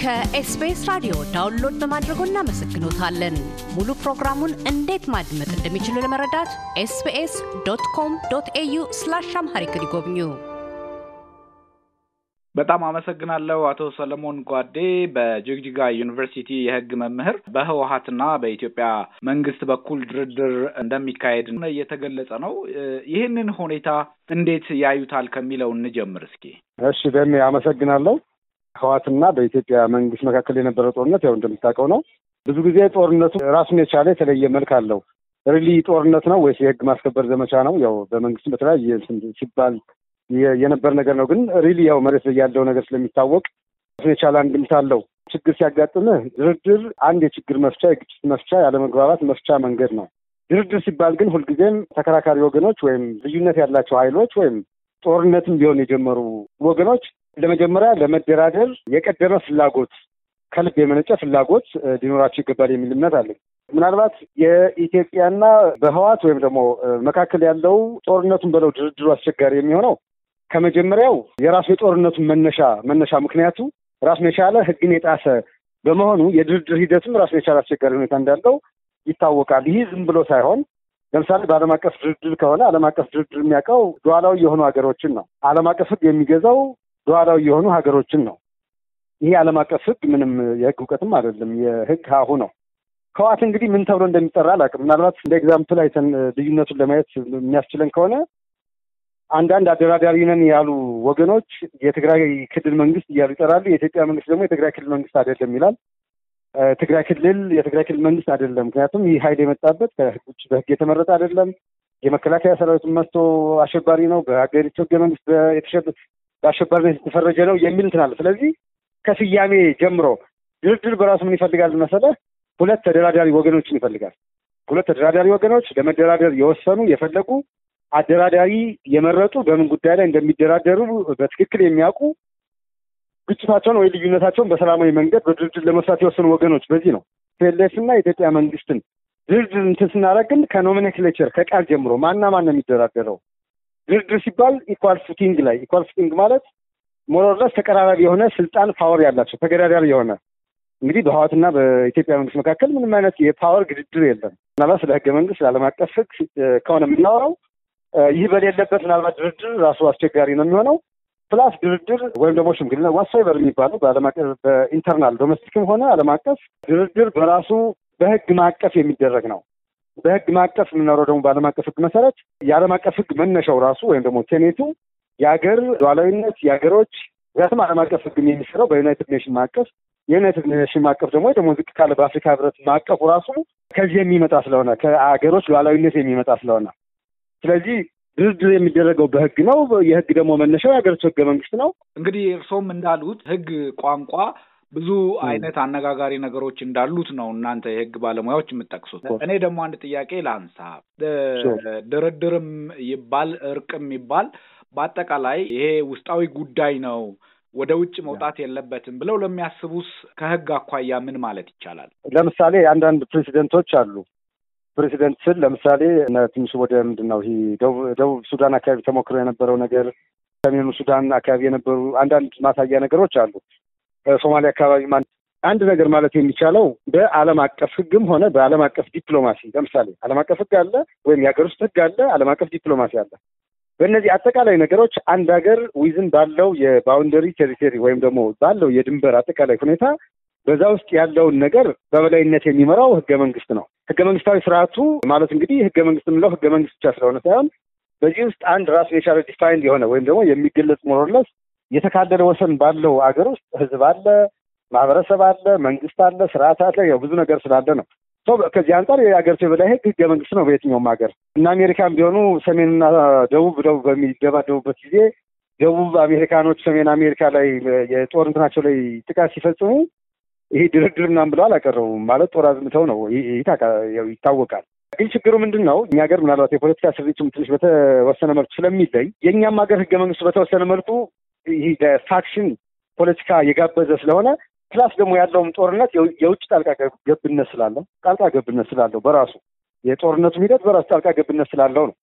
ከኤስቢኤስ ራዲዮ download በማድረግዎ እናመሰግኖታለን። ሙሉ ፕሮግራሙን እንዴት ማድመጥ እንደሚችሉ ለመረዳት SBS dot com dot au slash Amharic ይጎብኙ። በጣም አመሰግናለሁ አቶ ሰለሞን ጓዴ በጅግጅጋ ዩኒቨርሲቲ የሕግ መምህር። በህወሀትና በኢትዮጵያ መንግስት በኩል ድርድር እንደሚካሄድ እየተገለጸ ነው። ይህንን ሁኔታ እንዴት ያዩታል ከሚለው እንጀምር እስኪ። እሺ ደሜ አመሰግናለሁ። ህወሀትና በኢትዮጵያ መንግስት መካከል የነበረው ጦርነት ያው እንደምታውቀው ነው። ብዙ ጊዜ ጦርነቱ ራሱን የቻለ የተለየ መልክ አለው። really ጦርነት ነው ወይስ የህግ ማስከበር ዘመቻ ነው? ያው በመንግስትም በተለያየ ሲባል የነበር ነገር ነው። ግን really ያው መሬት ላይ ያለው ነገር ስለሚታወቅ ራሱን የቻለ አንድምታ አለው። ችግር ሲያጋጥምህ ድርድር አንድ የችግር መፍቻ፣ የግጭት መፍቻ፣ ያለመግባባት መፍቻ መንገድ ነው። ድርድር ሲባል ግን ሁልጊዜም ተከራካሪ ወገኖች ወይም ልዩነት ያላቸው ኃይሎች ወይም ጦርነትም ቢሆን የጀመሩ ወገኖች ለመጀመሪያ ለመደራደር የቀደመ ፍላጎት ከልብ የመነጨ ፍላጎት ሊኖራቸው ይገባል የሚል እምነት አለኝ። ምናልባት የኢትዮጵያና በህዋት ወይም ደግሞ መካከል ያለው ጦርነቱን በለው ድርድሩ አስቸጋሪ የሚሆነው ከመጀመሪያው የራሱ የጦርነቱን መነሻ መነሻ ምክንያቱ ራሱን የቻለ ህግን የጣሰ በመሆኑ የድርድር ሂደትም ራሱን የቻለ አስቸጋሪ ሁኔታ እንዳለው ይታወቃል። ይህ ዝም ብሎ ሳይሆን ለምሳሌ በዓለም አቀፍ ድርድር ከሆነ ዓለም አቀፍ ድርድር የሚያውቀው ሉዓላዊ የሆኑ ሀገሮችን ነው። ዓለም አቀፍ ህግ የሚገዛው ሉዓላዊ የሆኑ ሀገሮችን ነው። ይሄ ዓለም አቀፍ ህግ ምንም የህግ እውቀትም አይደለም፣ የህግ ሀሁ ነው። ህወሓት እንግዲህ ምን ተብሎ እንደሚጠራ አላውቅም። ምናልባት እንደ example አይተን ልዩነቱን ለማየት የሚያስችለን ከሆነ አንዳንድ አደራዳሪ ነን ያሉ ወገኖች የትግራይ ክልል መንግስት እያሉ ይጠራሉ። የኢትዮጵያ መንግስት ደግሞ የትግራይ ክልል መንግስት አይደለም ይላል። ትግራይ ክልል የትግራይ ክልል መንግስት አይደለም፣ ምክንያቱም ይህ ሀይል የመጣበት ከህግ በህግ የተመረጠ አይደለም። የመከላከያ ሰራዊቱን መጥቶ አሸባሪ ነው፣ በሀገሪቱ ህገ መንግስት በአሸባሪነት የተፈረጀ ነው የሚል እንትን አለ። ስለዚህ ከስያሜ ጀምሮ ድርድር በራሱ ምን ይፈልጋል መሰለህ? ሁለት ተደራዳሪ ወገኖችን ይፈልጋል። ሁለት ተደራዳሪ ወገኖች ለመደራደር የወሰኑ የፈለጉ አደራዳሪ የመረጡ በምን ጉዳይ ላይ እንደሚደራደሩ በትክክል የሚያውቁ ግጭታቸውን ወይ ልዩነታቸውን በሰላማዊ መንገድ በድርድር ለመፍታት የወሰኑ ወገኖች በዚህ ነው TPLF እና የኢትዮጵያ መንግስትን ድርድር እንትን ስናደርግ ከ nomenclature ከቃል ጀምሮ ማንና ማን ነው የሚደራደረው? ድርድር ሲባል equal footing ላይ equal footing ማለት more or less ተቀራራቢ የሆነ ስልጣን power ያላቸው ተገዳዳሪ የሆነ እንግዲህ በህወሓትና በኢትዮጵያ መንግስት መካከል ምንም አይነት የ power ግድድር የለም። ምናልባት ስለ ህገ መንግስት ለዓለም አቀፍ ህግ ከሆነ የምናወራው ይህ በሌለበት ምናልባት ድርድር ራሱ አስቸጋሪ ነው የሚሆነው። plus ድርድር ወይም ደግሞ ሽምግልና whatsoever የሚባለው በዓለም አቀፍ በ internal domestic ም ሆነ ዓለም አቀፍ ድርድር በራሱ በህግ ማዕቀፍ የሚደረግ ነው። በህግ ማዕቀፍ የምናወራው ደግሞ በዓለም አቀፍ ህግ መሰረት የዓለም አቀፍ ህግ መነሻው ራሱ ወይም ደግሞ tenet ኡ የሀገር ሉዓላዊነት የሀገሮች ምክንያቱም ዓለም አቀፍ ህግ የሚሰራው በ United Nation ማዕቀፍ የ United Nation ማዕቀፍ ደግሞ ደግሞ ዝቅ ካለ በአፍሪካ ህብረት ማዕቀፉ ራሱ ከዚህ የሚመጣ ስለሆነ ከሀገሮች ሉዓላዊነት የሚመጣ ስለሆነ ስለዚህ ድርድር የሚደረገው በህግ ነው። የህግ ደግሞ መነሻው የሀገሪቱ ህገ መንግስት ነው። እንግዲህ እርሶም እንዳሉት ህግ ቋንቋ ብዙ አይነት አነጋጋሪ ነገሮች እንዳሉት ነው እናንተ የህግ ባለሙያዎች የምጠቅሱት። እኔ ደግሞ አንድ ጥያቄ ላንሳ። ድርድርም ይባል እርቅም ይባል በአጠቃላይ ይሄ ውስጣዊ ጉዳይ ነው ወደ ውጭ መውጣት የለበትም ብለው ለሚያስቡስ ከህግ አኳያ ምን ማለት ይቻላል? ለምሳሌ አንዳንድ ፕሬሲደንቶች አሉ። precedent ስል ለምሳሌ ትንሽ ወደ ምንድን ነው ይሄ ደቡብ ሱዳን አካባቢ ተሞክሮ የነበረው ነገር፣ ሰሜኑ ሱዳን አካባቢ የነበሩ አንዳንድ ማሳያ ነገሮች አሉ። ሶማሊያ አካባቢ አንድ ነገር ማለት የሚቻለው በዓለም አቀፍ ህግም ሆነ በዓለም አቀፍ ዲፕሎማሲ ለምሳሌ ዓለም አቀፍ ህግ አለ ወይም የሀገር ውስጥ ህግ አለ፣ ዓለም አቀፍ ዲፕሎማሲ አለ። በእነዚህ አጠቃላይ ነገሮች አንድ ሀገር within ባለው የ boundary territory ወይም ደግሞ ባለው የድንበር አጠቃላይ ሁኔታ በዛ ውስጥ ያለውን ነገር በበላይነት የሚመራው ህገ መንግስት ነው። ህገ መንግስታዊ ስርዓቱ ማለት እንግዲህ ህገ መንግስት የምንለው ህገ መንግስት ብቻ ስለሆነ ሳይሆን በዚህ ውስጥ አንድ ራሱን የቻለ defined የሆነ ወይም ደግሞ የሚገለጽ more or less የተካለለ ወሰን ባለው ሀገር ውስጥ ህዝብ አለ፣ ማህበረሰብ አለ፣ መንግስት አለ፣ ስርዓት አለ። ያው ብዙ ነገር ስላለ ነው። ከዚህ አንጻር የሀገሪቱ የበላይ ህግ ህገ መንግስት ነው በየትኛውም ሀገር እና አሜሪካን ቢሆኑ ሰሜንና ደቡብ ብለው በሚደባደቡበት ጊዜ ደቡብ አሜሪካኖች ሰሜን አሜሪካ ላይ የጦር እንትናቸው ላይ ጥቃት ሲፈጽሙ ይሄ ድርድር ምናምን ብለው አላቀረቡም። ማለት ጦር አዝምተው ነው ይታወቃል። ግን ችግሩ ምንድን ነው? እኛ ሀገር ምናልባት የፖለቲካ ስሪቱም ትንሽ በተወሰነ መልኩ ስለሚለይ የእኛም ሀገር ህገ መንግስቱ በተወሰነ መልኩ faction ፖለቲካ የጋበዘ ስለሆነ plus ደግሞ ያለውም ጦርነት የውጭ ጣልቃ ገብነት ስላለው ጣልቃ ገብነት ስላለው በራሱ የጦርነቱም ሂደት በራሱ ጣልቃ ገብነት ስላለው ነው።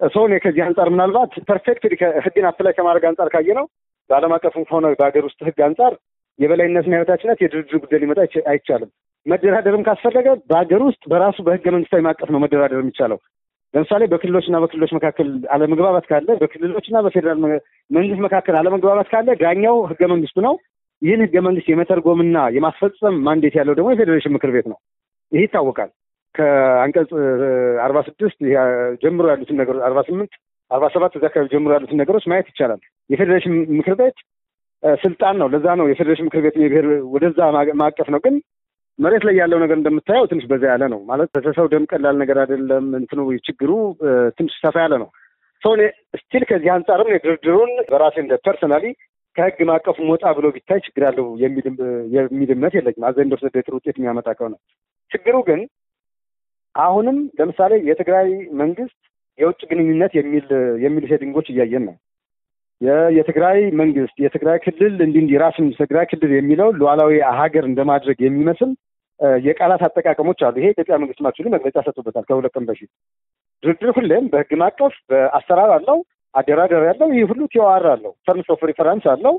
so እኔ ከዚህ አንጻር ምናልባት perfect ህግን apply ከማድረግ አንጻር ካየነው በዓለም አቀፍም ሆነ በሀገር ውስጥ ህግ አንጻር የበላይነትና የበታችነት የድርድር ጉዳይ ሊመጣ አይቻልም። መደራደርም ካስፈለገ በሀገር ውስጥ በራሱ በህገ መንግስታዊ ማዕቀፍ ነው መደራደር የሚቻለው። ለምሳሌ በክልሎችና በክልሎች መካከል አለመግባባት ካለ፣ በክልሎችና በፌዴራል መንግስት መካከል አለመግባባት ካለ ዳኛው ህገ መንግስቱ ነው። ይህን ህገ መንግስት የመተርጎምና የማስፈጸም mandate ያለው ደግሞ የፌዴሬሽን ምክር ቤት ነው። ይህ ይታወቃል። ከአንቀጽ አርባ ስድስት ጀምሮ ያሉትን ነገሮች አርባ ስምንት አርባ ሰባት እዛ አካባቢ ጀምሮ ያሉትን ነገሮች ማየት ይቻላል። የፌዴሬሽን ምክር ቤት ስልጣን ነው። ለዛ ነው የፌዴሬሽን ምክር ቤት ወደዛ ማዕቀፍ ነው። ግን መሬት ላይ ያለው ነገር እንደምታየው ትንሽ በዛ ያለ ነው ማለት በሰው ደም ቀላል ነገር አይደለም። እንትኑ ችግሩ ትንሽ ሰፋ ያለ ነው። so still ከዚህ አንጻርም የድርድሩን በራሴ እንደ personally ከህግ ማዕቀፉ ወጣ ብሎ ቢታይ ችግር አለው የሚል እምነት የለኝም። as end ኦ ጥሩ ውጤት የሚያመጣ ከሆነ ችግሩ ግን አሁንም ለምሳሌ የትግራይ መንግስት የውጭ ግንኙነት የሚል የሚል heading ኦች እያየን ነው። የትግራይ መንግስት የትግራይ ክልል እንዲህ እንዲህ ራስን ትግራይ ክልል የሚለው ሉዓላዊ ሀገር እንደማድረግ የሚመስል የቃላት አጠቃቀሞች አሉ። ይሄ ኢትዮጵያ መንግስት ማችሉ መግለጫ ሰጥቶበታል ከሁለት ቀን በፊት። ድርድር ሁሌም በህግ ማዕቀፍ በአሰራር አለው፣ አደራደር ያለው ይህ ሁሉ TOR አለው፣ terms of reference አለው፣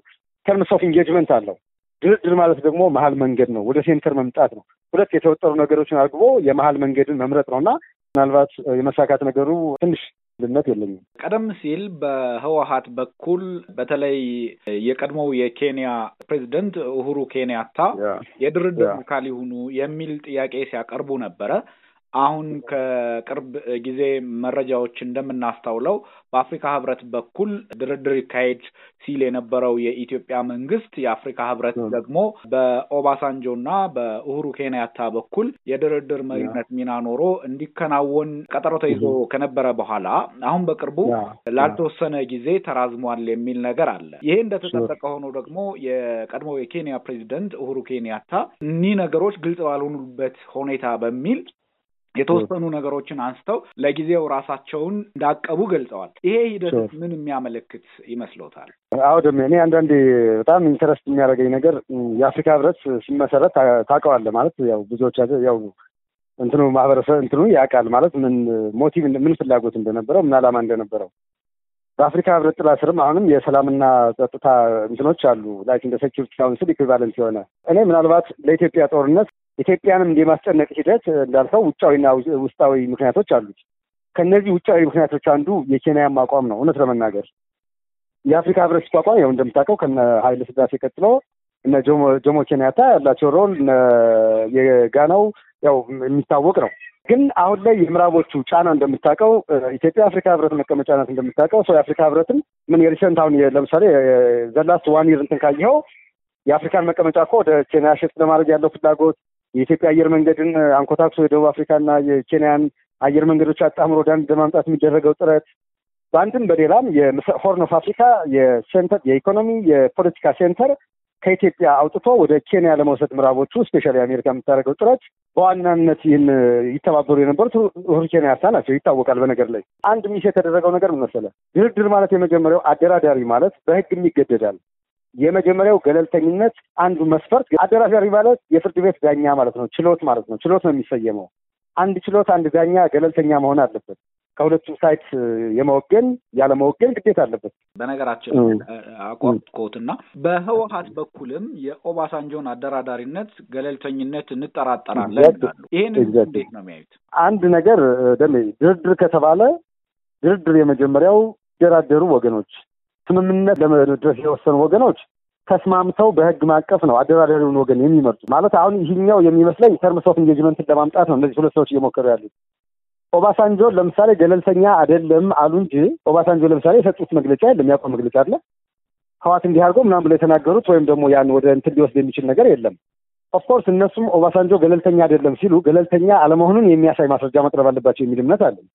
terms of engagement አለው። ድርድር ማለት ደግሞ መሀል መንገድ ነው፣ ወደ center መምጣት ነው። ሁለት የተወጠሩ ነገሮችን አድርጎ የመሀል መንገድን መምረጥ ነው እና ምናልባት የመሳካት ነገሩ ትንሽ እምነት የለኝም። ቀደም ሲል በህወሀት በኩል በተለይ የቀድሞው የኬንያ ፕሬዚደንት ኡሁሩ ኬንያታ የድርድር አካል ይሁኑ የሚል ጥያቄ ሲያቀርቡ ነበረ። አሁን ከቅርብ ጊዜ መረጃዎች እንደምናስታውለው በአፍሪካ ህብረት በኩል ድርድር ይካሄድ ሲል የነበረው የኢትዮጵያ መንግስት የአፍሪካ ህብረት ደግሞ በኦባሳንጆ እና በኡሁሩ ኬንያታ በኩል የድርድር መሪነት ሚና ኖሮ እንዲከናወን ቀጠሮ ተይዞ ከነበረ በኋላ አሁን በቅርቡ ላልተወሰነ ጊዜ ተራዝሟል የሚል ነገር አለ። ይሄ እንደተጠበቀ ሆኖ ደግሞ የቀድሞው የኬንያ ፕሬዚደንት ኡሁሩ ኬንያታ እኒህ ነገሮች ግልጽ ባልሆኑበት ሁኔታ በሚል የተወሰኑ ነገሮችን አንስተው ለጊዜው ራሳቸውን እንዳቀቡ ገልጸዋል። ይሄ ሂደት ምን የሚያመለክት ይመስሎታል? አዎ ደሜ እኔ አንዳንዴ በጣም interest የሚያደርገኝ ነገር የአፍሪካ ህብረት ሲመሰረት ታውቀዋለህ ማለት ያው ብዙዎች ያው እንትኑ ማህበረሰብ እንትኑ ያውቃል ማለት ምን motive ምን ፍላጎት እንደነበረው ምን ዓላማ እንደነበረው በአፍሪካ ህብረት ጥላ ስርም አሁንም የሰላምና ጸጥታ እንትኖች አሉ like እንደ security council equivalent የሆነ እኔ ምናልባት ለኢትዮጵያ ጦርነት ኢትዮጵያንም የማስጨነቅ ሂደት እንዳልከው ውጫዊና ውስጣዊ ምክንያቶች አሉት። ከእነዚህ ውጫዊ ምክንያቶች አንዱ የኬንያም አቋም ነው። እውነት ለመናገር የአፍሪካ ህብረት ሲቋቋም ያው እንደምታውቀው ከነ ኃይለ ስላሴ ቀጥሎ እነ ጆሞ ኬንያታ ያላቸው role የጋናው ያው የሚታወቅ ነው። ግን አሁን ላይ የምዕራቦቹ ጫና እንደምታውቀው ኢትዮጵያ አፍሪካ ህብረት መቀመጫ ናት። እንደምታውቀው ሰው የአፍሪካ ህብረትን ምን የ recent አሁን ለምሳሌ the last one year እንትን ካየኸው የአፍሪካን መቀመጫ እኮ ወደ ኬንያ shift ለማድረግ ያለው ፍላጎት የኢትዮጵያ አየር መንገድን አንኮታክሶ የደቡብ አፍሪካና የኬንያን አየር መንገዶች አጣምሮ ወደ አንድ ለማምጣት የሚደረገው ጥረት በአንድም በሌላም የ Horn of Africa የ center የኢኮኖሚ የፖለቲካ center ከኢትዮጵያ አውጥቶ ወደ ኬንያ ለመውሰድ ምዕራቦቹ specially አሜሪካ የምታደርገው ጥረት በዋናነት ይህን ይተባበሩ የነበሩት ኡሁሩ ኬንያታ ናቸው፣ ይታወቃል። በነገር ላይ አንድ miss የተደረገው ነገር ምን? ድርድር ማለት የመጀመሪያው አደራዳሪ ማለት በህግም ይገደዳል። የመጀመሪያው ገለልተኝነት አንዱ መስፈርት። አደራዳሪ ማለት የፍርድ ቤት ዳኛ ማለት ነው፣ ችሎት ማለት ነው። ችሎት ነው የሚሰየመው። አንድ ችሎት አንድ ዳኛ ገለልተኛ መሆን አለበት። ከሁለቱም side የመወገን ያለመወገን ግዴታ አለበት። በነገራችን አቋርጬዎትና በህወሀት በኩልም የኦባሳንጆን አደራዳሪነት ገለልተኝነት እንጠራጠራለን ይላሉ። ይህን እንዴት ነው የሚያዩት? አንድ ነገር ደሜ ድርድር ከተባለ ድርድር የመጀመሪያው ደራደሩ ወገኖች ስምምነት ለመድረስ የወሰኑ ወገኖች ተስማምተው በህግ ማቀፍ ነው አደራዳሪውን ወገን የሚመርጡ ማለት አሁን ይህኛው የሚመስለኝ terms of engagement ን ለማምጣት ነው እነዚህ ሁለት ሰዎች እየሞከሩ ያሉት። ኦባሳንጆ ለምሳሌ ገለልተኛ አይደለም አሉ እንጂ ኦባሳንጆ ለምሳሌ የሰጡት መግለጫ የለም። ያውቀው መግለጫ አለ ህወሀት እንዲህ አድርጎ ምናምን ብሎ የተናገሩት ወይም ደግሞ ያን ወደ እንትን ሊወስድ የሚችል ነገር የለም። of course እነሱም ኦባሳንጆ ገለልተኛ አይደለም ሲሉ ገለልተኛ አለመሆኑን የሚያሳይ ማስረጃ ማቅረብ አለባቸው የሚል እምነት አለን።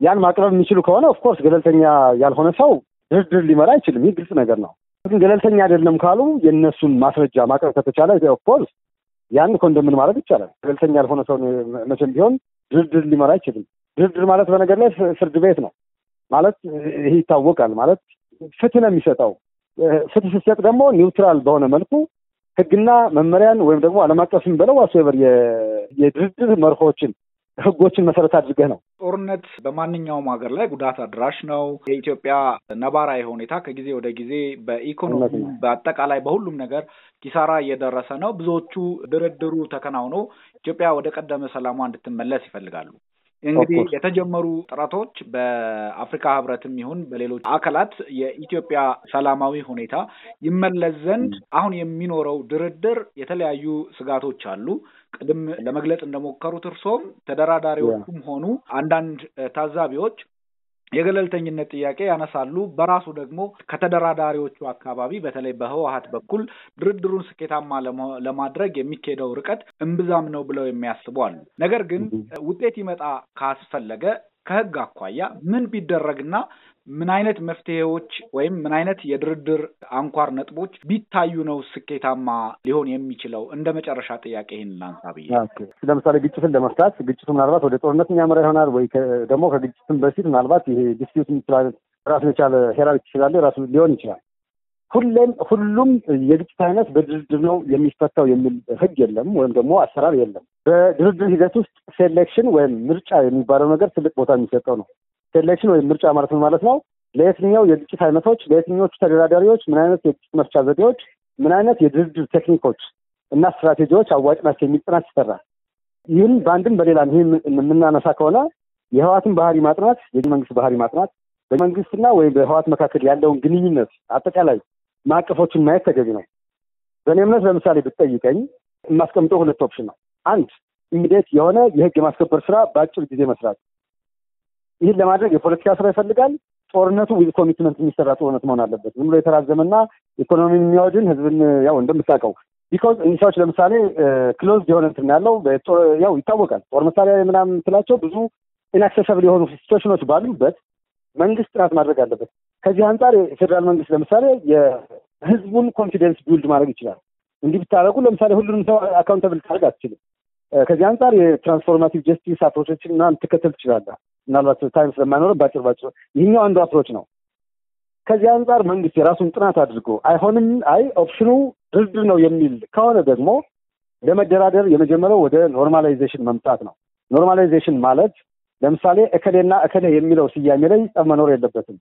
ያን ማቅረብ የሚችሉ ከሆነ of course ገለልተኛ ያልሆነ ሰው ድርድር ሊመራ አይችልም። ይህ ግልጽ ነገር ነው። ግን ገለልተኛ አይደለም ካሉ የእነሱን ማስረጃ ማቅረብ ከተቻለ of course ያን condemn ማድረግ ይቻላል። ገለልተኛ ያልሆነ ሰው መቼም ቢሆን ድርድር ሊመራ አይችልም። ድርድር ማለት በነገር ላይ ፍርድ ቤት ነው ማለት ይህ ይታወቃል። ማለት ፍትህ ነው የሚሰጠው። ፍትህ ስትሰጥ ደግሞ neutral በሆነ መልኩ ህግና መመሪያን ወይም ደግሞ ዓለም አቀፍን በለው whatsoever የድርድር መርሆችን ህጎችን መሰረት አድርገህ ነው። ጦርነት በማንኛውም ሀገር ላይ ጉዳት አድራሽ ነው። የኢትዮጵያ ነባራዊ ሁኔታ ከጊዜ ወደ ጊዜ በኢኮኖሚ በአጠቃላይ በሁሉም ነገር ኪሳራ እየደረሰ ነው። ብዙዎቹ ድርድሩ ተከናውኖ ኢትዮጵያ ወደ ቀደመ ሰላሟ እንድትመለስ ይፈልጋሉ። እንግዲህ የተጀመሩ ጥረቶች በአፍሪካ ህብረትም ይሁን በሌሎች አካላት የኢትዮጵያ ሰላማዊ ሁኔታ ይመለስ ዘንድ አሁን የሚኖረው ድርድር የተለያዩ ስጋቶች አሉ። ቅድም ለመግለጽ እንደሞከሩት እርሶም ተደራዳሪዎቹም ሆኑ አንዳንድ ታዛቢዎች የገለልተኝነት ጥያቄ ያነሳሉ። በራሱ ደግሞ ከተደራዳሪዎቹ አካባቢ በተለይ በህወሀት በኩል ድርድሩን ስኬታማ ለማድረግ የሚካሄደው ርቀት እምብዛም ነው ብለው የሚያስቡ አሉ። ነገር ግን ውጤት ይመጣ ካስፈለገ ከህግ አኳያ ምን ቢደረግና ምን አይነት መፍትሄዎች ወይም ምን አይነት የድርድር አንኳር ነጥቦች ቢታዩ ነው ስኬታማ ሊሆን የሚችለው? እንደ መጨረሻ ጥያቄ ይህን ላንሳ ብዬ። ለምሳሌ ግጭትን ለመፍታት ግጭቱ ምናልባት ወደ ጦርነት የሚያመራ ይሆናል ወይ ደግሞ ከግጭትን በፊት ምናልባት ይሄ ዲስፒዩት ራሱን የቻለ ሄራሪክ ይችላለ ራሱ ሊሆን ይችላል። ሁሌም ሁሉም የግጭት አይነት በድርድር ነው የሚፈታው የሚል ህግ የለም፣ ወይም ደግሞ አሰራር የለም። በድርድር ሂደት ውስጥ selection ወይም ምርጫ የሚባለው ነገር ትልቅ ቦታ የሚሰጠው ነው። selection ወይም ምርጫ ማለት ነው ማለት ነው ለየትኛው የግጭት አይነቶች ለየትኞቹ ተደራዳሪዎች ምን አይነት የግጭት መፍቻ ዘዴዎች ምን አይነት የድርድር technique ኦች እና ስትራቴጂዎች አዋጭ ናቸው የሚል ጥናት ይሰራል። ይህን በአንድም በሌላም ይህን የምናነሳ ከሆነ የህወሀትን ባህሪ ማጥናት የመንግስት ባህሪ ማጥናት በመንግስትና ወይም በህወሀት መካከል ያለውን ግንኙነት አጠቃላይ ማዕቀፎችን ማየት ተገቢ ነው። በእኔ እምነት ለምሳሌ ብትጠይቀኝ የማስቀምጠው ሁለት option ነው። አንድ immediate የሆነ የህግ የማስከበር ስራ በአጭር ጊዜ መስራት ይህን ለማድረግ የፖለቲካ ስራ ይፈልጋል። ጦርነቱ with commitment የሚሰራ ጦርነት መሆን አለበት። ዝም ብሎ የተራዘመና ኢኮኖሚን የሚያወድም ህዝብን ያው እንደምታውቀው because ሰዎች ለምሳሌ closed የሆነ እንትን ያለው ያው ይታወቃል። ጦር መሳሪያ ምናምን ስላላቸው ብዙ inaccessible የሆኑ situation ኦች ባሉበት መንግስት ጥናት ማድረግ አለበት። ከዚህ አንጻር የፌዴራል መንግስት ለምሳሌ የህዝቡን confidence build ማድረግ ይችላል። እንዲህ ብታደርጉ ለምሳሌ ሁሉንም ሰው accountable ታደርግ አትችልም። ከዚህ አንጻር የ transformative justice approach ኦችን ምናምን ትከተል ትችላለህ። ምናልባት time ስለማይኖር ባጭር ባጭር ይህኛው አንዱ approach ነው። ከዚህ አንጻር መንግስት የራሱን ጥናት አድርጎ አይሆንም፣ አይ option ኑ ድርድር ነው የሚል ከሆነ ደግሞ ለመደራደር የመጀመሪያው ወደ normalization መምጣት ነው። normalization ማለት ለምሳሌ እከሌና እከሌ የሚለው ስያሜ ላይ ጠብ መኖር የለበትም።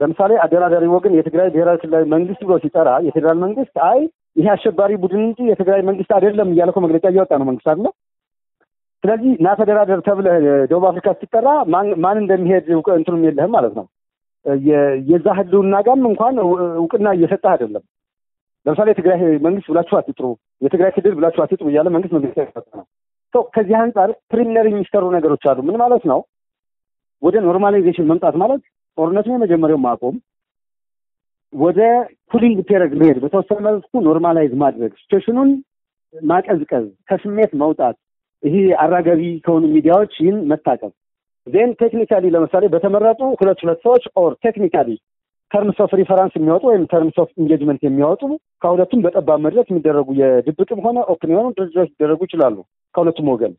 ለምሳሌ አደራዳሪ ወገን የትግራይ ብሔራዊ ክልላዊ መንግስት ብሎ ሲጠራ የፌዴራል መንግስት አይ ይሄ አሸባሪ ቡድን እንጂ የትግራይ መንግስት አይደለም እያለ መግለጫ እያወጣ ነው መንግስት አለ። ስለዚህ ና ተደራደር ተብለህ ደቡብ አፍሪካ ስትጠራ ማን እንደሚሄድ እንትኑም የለህም ማለት ነው። የዛ ህልውና ጋም እንኳን እውቅና እየሰጠህ አይደለም። ለምሳሌ የትግራይ መንግስት ብላችሁ አትጥሩ፣ የትግራይ ክልል ብላችሁ አትጥሩ እያለ መንግስት መግለጫ ነው። ከዚህ አንጻር preliminary የሚሰሩ ነገሮች አሉ። ምን ማለት ነው? ወደ normalization መምጣት ማለት ጦርነቱን የመጀመሪያው ማቆም፣ ወደ cooling period መሄድ፣ በተወሰነ መልኩ normalize ማድረግ፣ situation ኑን ማቀዝቀዝ፣ ከስሜት መውጣት፣ ይሄ አራጋቢ ከሆኑ ሚዲያዎች ይህን መታቀብ then technically ለምሳሌ በተመረጡ ሁለት ሁለት ሰዎች or technically terms of reference የሚወጡ ወይም terms of engagement የሚያወጡ ከሁለቱም በጠባብ መድረክ የሚደረጉ የድብቅም ሆነ open የሆኑ ድርድሮች ሊደረጉ ይችላሉ። ከሁለቱም ወገን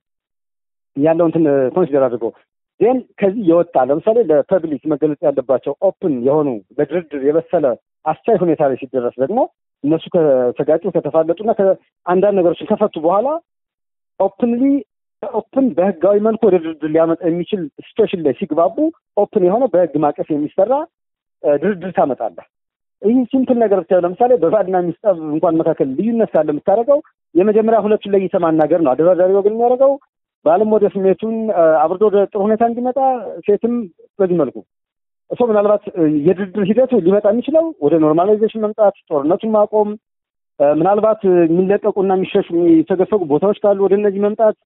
ያለው እንትን consider አድርገው then ከዚህ የወጣ ለምሳሌ ለ public መገለጽ ያለባቸው open የሆኑ ለድርድር የበሰለ አስቻይ ሁኔታ ላይ ሲደረስ ደግሞ እነሱ ከተጋጩ ከተፋለጡና አንዳንድ ነገሮችን ከፈቱ በኋላ openly open በህጋዊ መልኩ ወደ ድርድር ሊያመጣ የሚችል situation ላይ ሲግባቡ open የሆነ በህግ ማቀፍ የሚሰራ ድርድር ታመጣለህ። ይህ simple ነገር ብታየው ለምሳሌ በባልና ሚስት እንኳን መካከል ልዩነት ካለ የምታደርገው የመጀመሪያ ሁለቱን ለይተህ ማናገር ነው። አደራዳሪ ወገን የሚያደርገው ባልም ወደ ስሜቱን አብርዶ ወደ ጥሩ ሁኔታ እንዲመጣ፣ ሴትም በዚህ መልኩ እሱ ምናልባት የድርድር ሂደቱ ሊመጣ የሚችለው ወደ normalization መምጣት፣ ጦርነቱን ማቆም፣ ምናልባት የሚለቀቁና የሚሸሹ የሚተገፈጉ ቦታዎች ካሉ ወደ እነዚህ መምጣት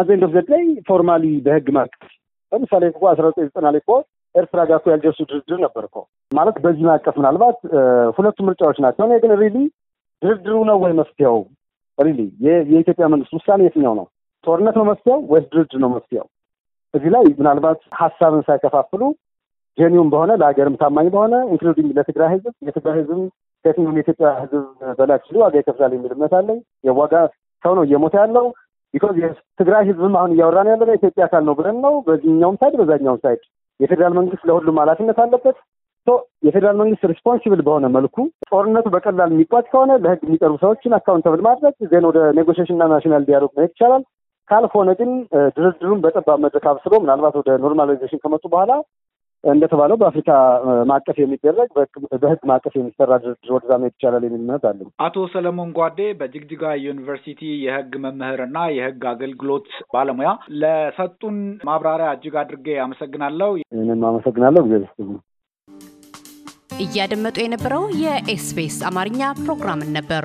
at the end of day formally በህግ ማቀፍ ለምሳሌ እኮ አስራ ዘጠኝ ዘጠና ላይ እኮ ኤርትራ ጋር እኮ ያልደርሱ ድርድር ነበር እኮ ማለት በዚህ ማቀፍ ምናልባት ሁለቱ ምርጫዎች ናቸው። እኔ ግን really ድርድሩ ነው ወይ መፍትሄው? really የኢትዮጵያ መንግስት ውሳኔ የትኛው ነው? ጦርነት ነው መፍትሄው ወይስ ድርድር ነው መፍትሄው? እዚህ ላይ ምናልባት ሀሳብን ሳይከፋፍሉ genuine በሆነ ለሀገርም ታማኝ በሆነ including ለትግራይ ህዝብ የትግራይ ህዝብም ከየትኛውም የኢትዮጵያ ህዝብ በላይ ሲሉ ዋጋ ይከፍላል የሚል እምነት አለኝ። የዋጋ ሰው ነው እየሞተ ያለው because የትግራይ ህዝብም አሁን እያወራን ያለ የኢትዮጵያ አካል ነው ብለን ነው። በዚህኛውም side በዛኛውም side የፌዴራል መንግስት ለሁሉም ኃላፊነት አለበት። የፌዴራል መንግስት responsible በሆነ መልኩ ጦርነቱ በቀላል የሚቋጭ ከሆነ ለህግ የሚቀርቡ ሰዎችን accountable ማድረግ then ወደ negotiation እና national dialogue መሄድ ይቻላል። ካልሆነ ግን ድርድሩን በጠባብ መድረክ አብስሎ ምናልባት ወደ normalization ከመጡ በኋላ እንደተባለው በአፍሪካ ማዕቀፍ የሚደረግ በህግ ማዕቀፍ የሚሰራ ድርድር ወደዛ መሄድ ይቻላል የሚል እምነት አለኝ። አቶ ሰለሞን ጓዴ በጅግጅጋ ዩኒቨርሲቲ የህግ መምህርና የህግ አገልግሎት ባለሙያ ለሰጡን ማብራሪያ እጅግ አድርጌ አመሰግናለሁ። እኔም አመሰግናለሁ። ጊዜ እያደመጡ የነበረው የኤስቢኤስ አማርኛ ፕሮግራምን ነበር።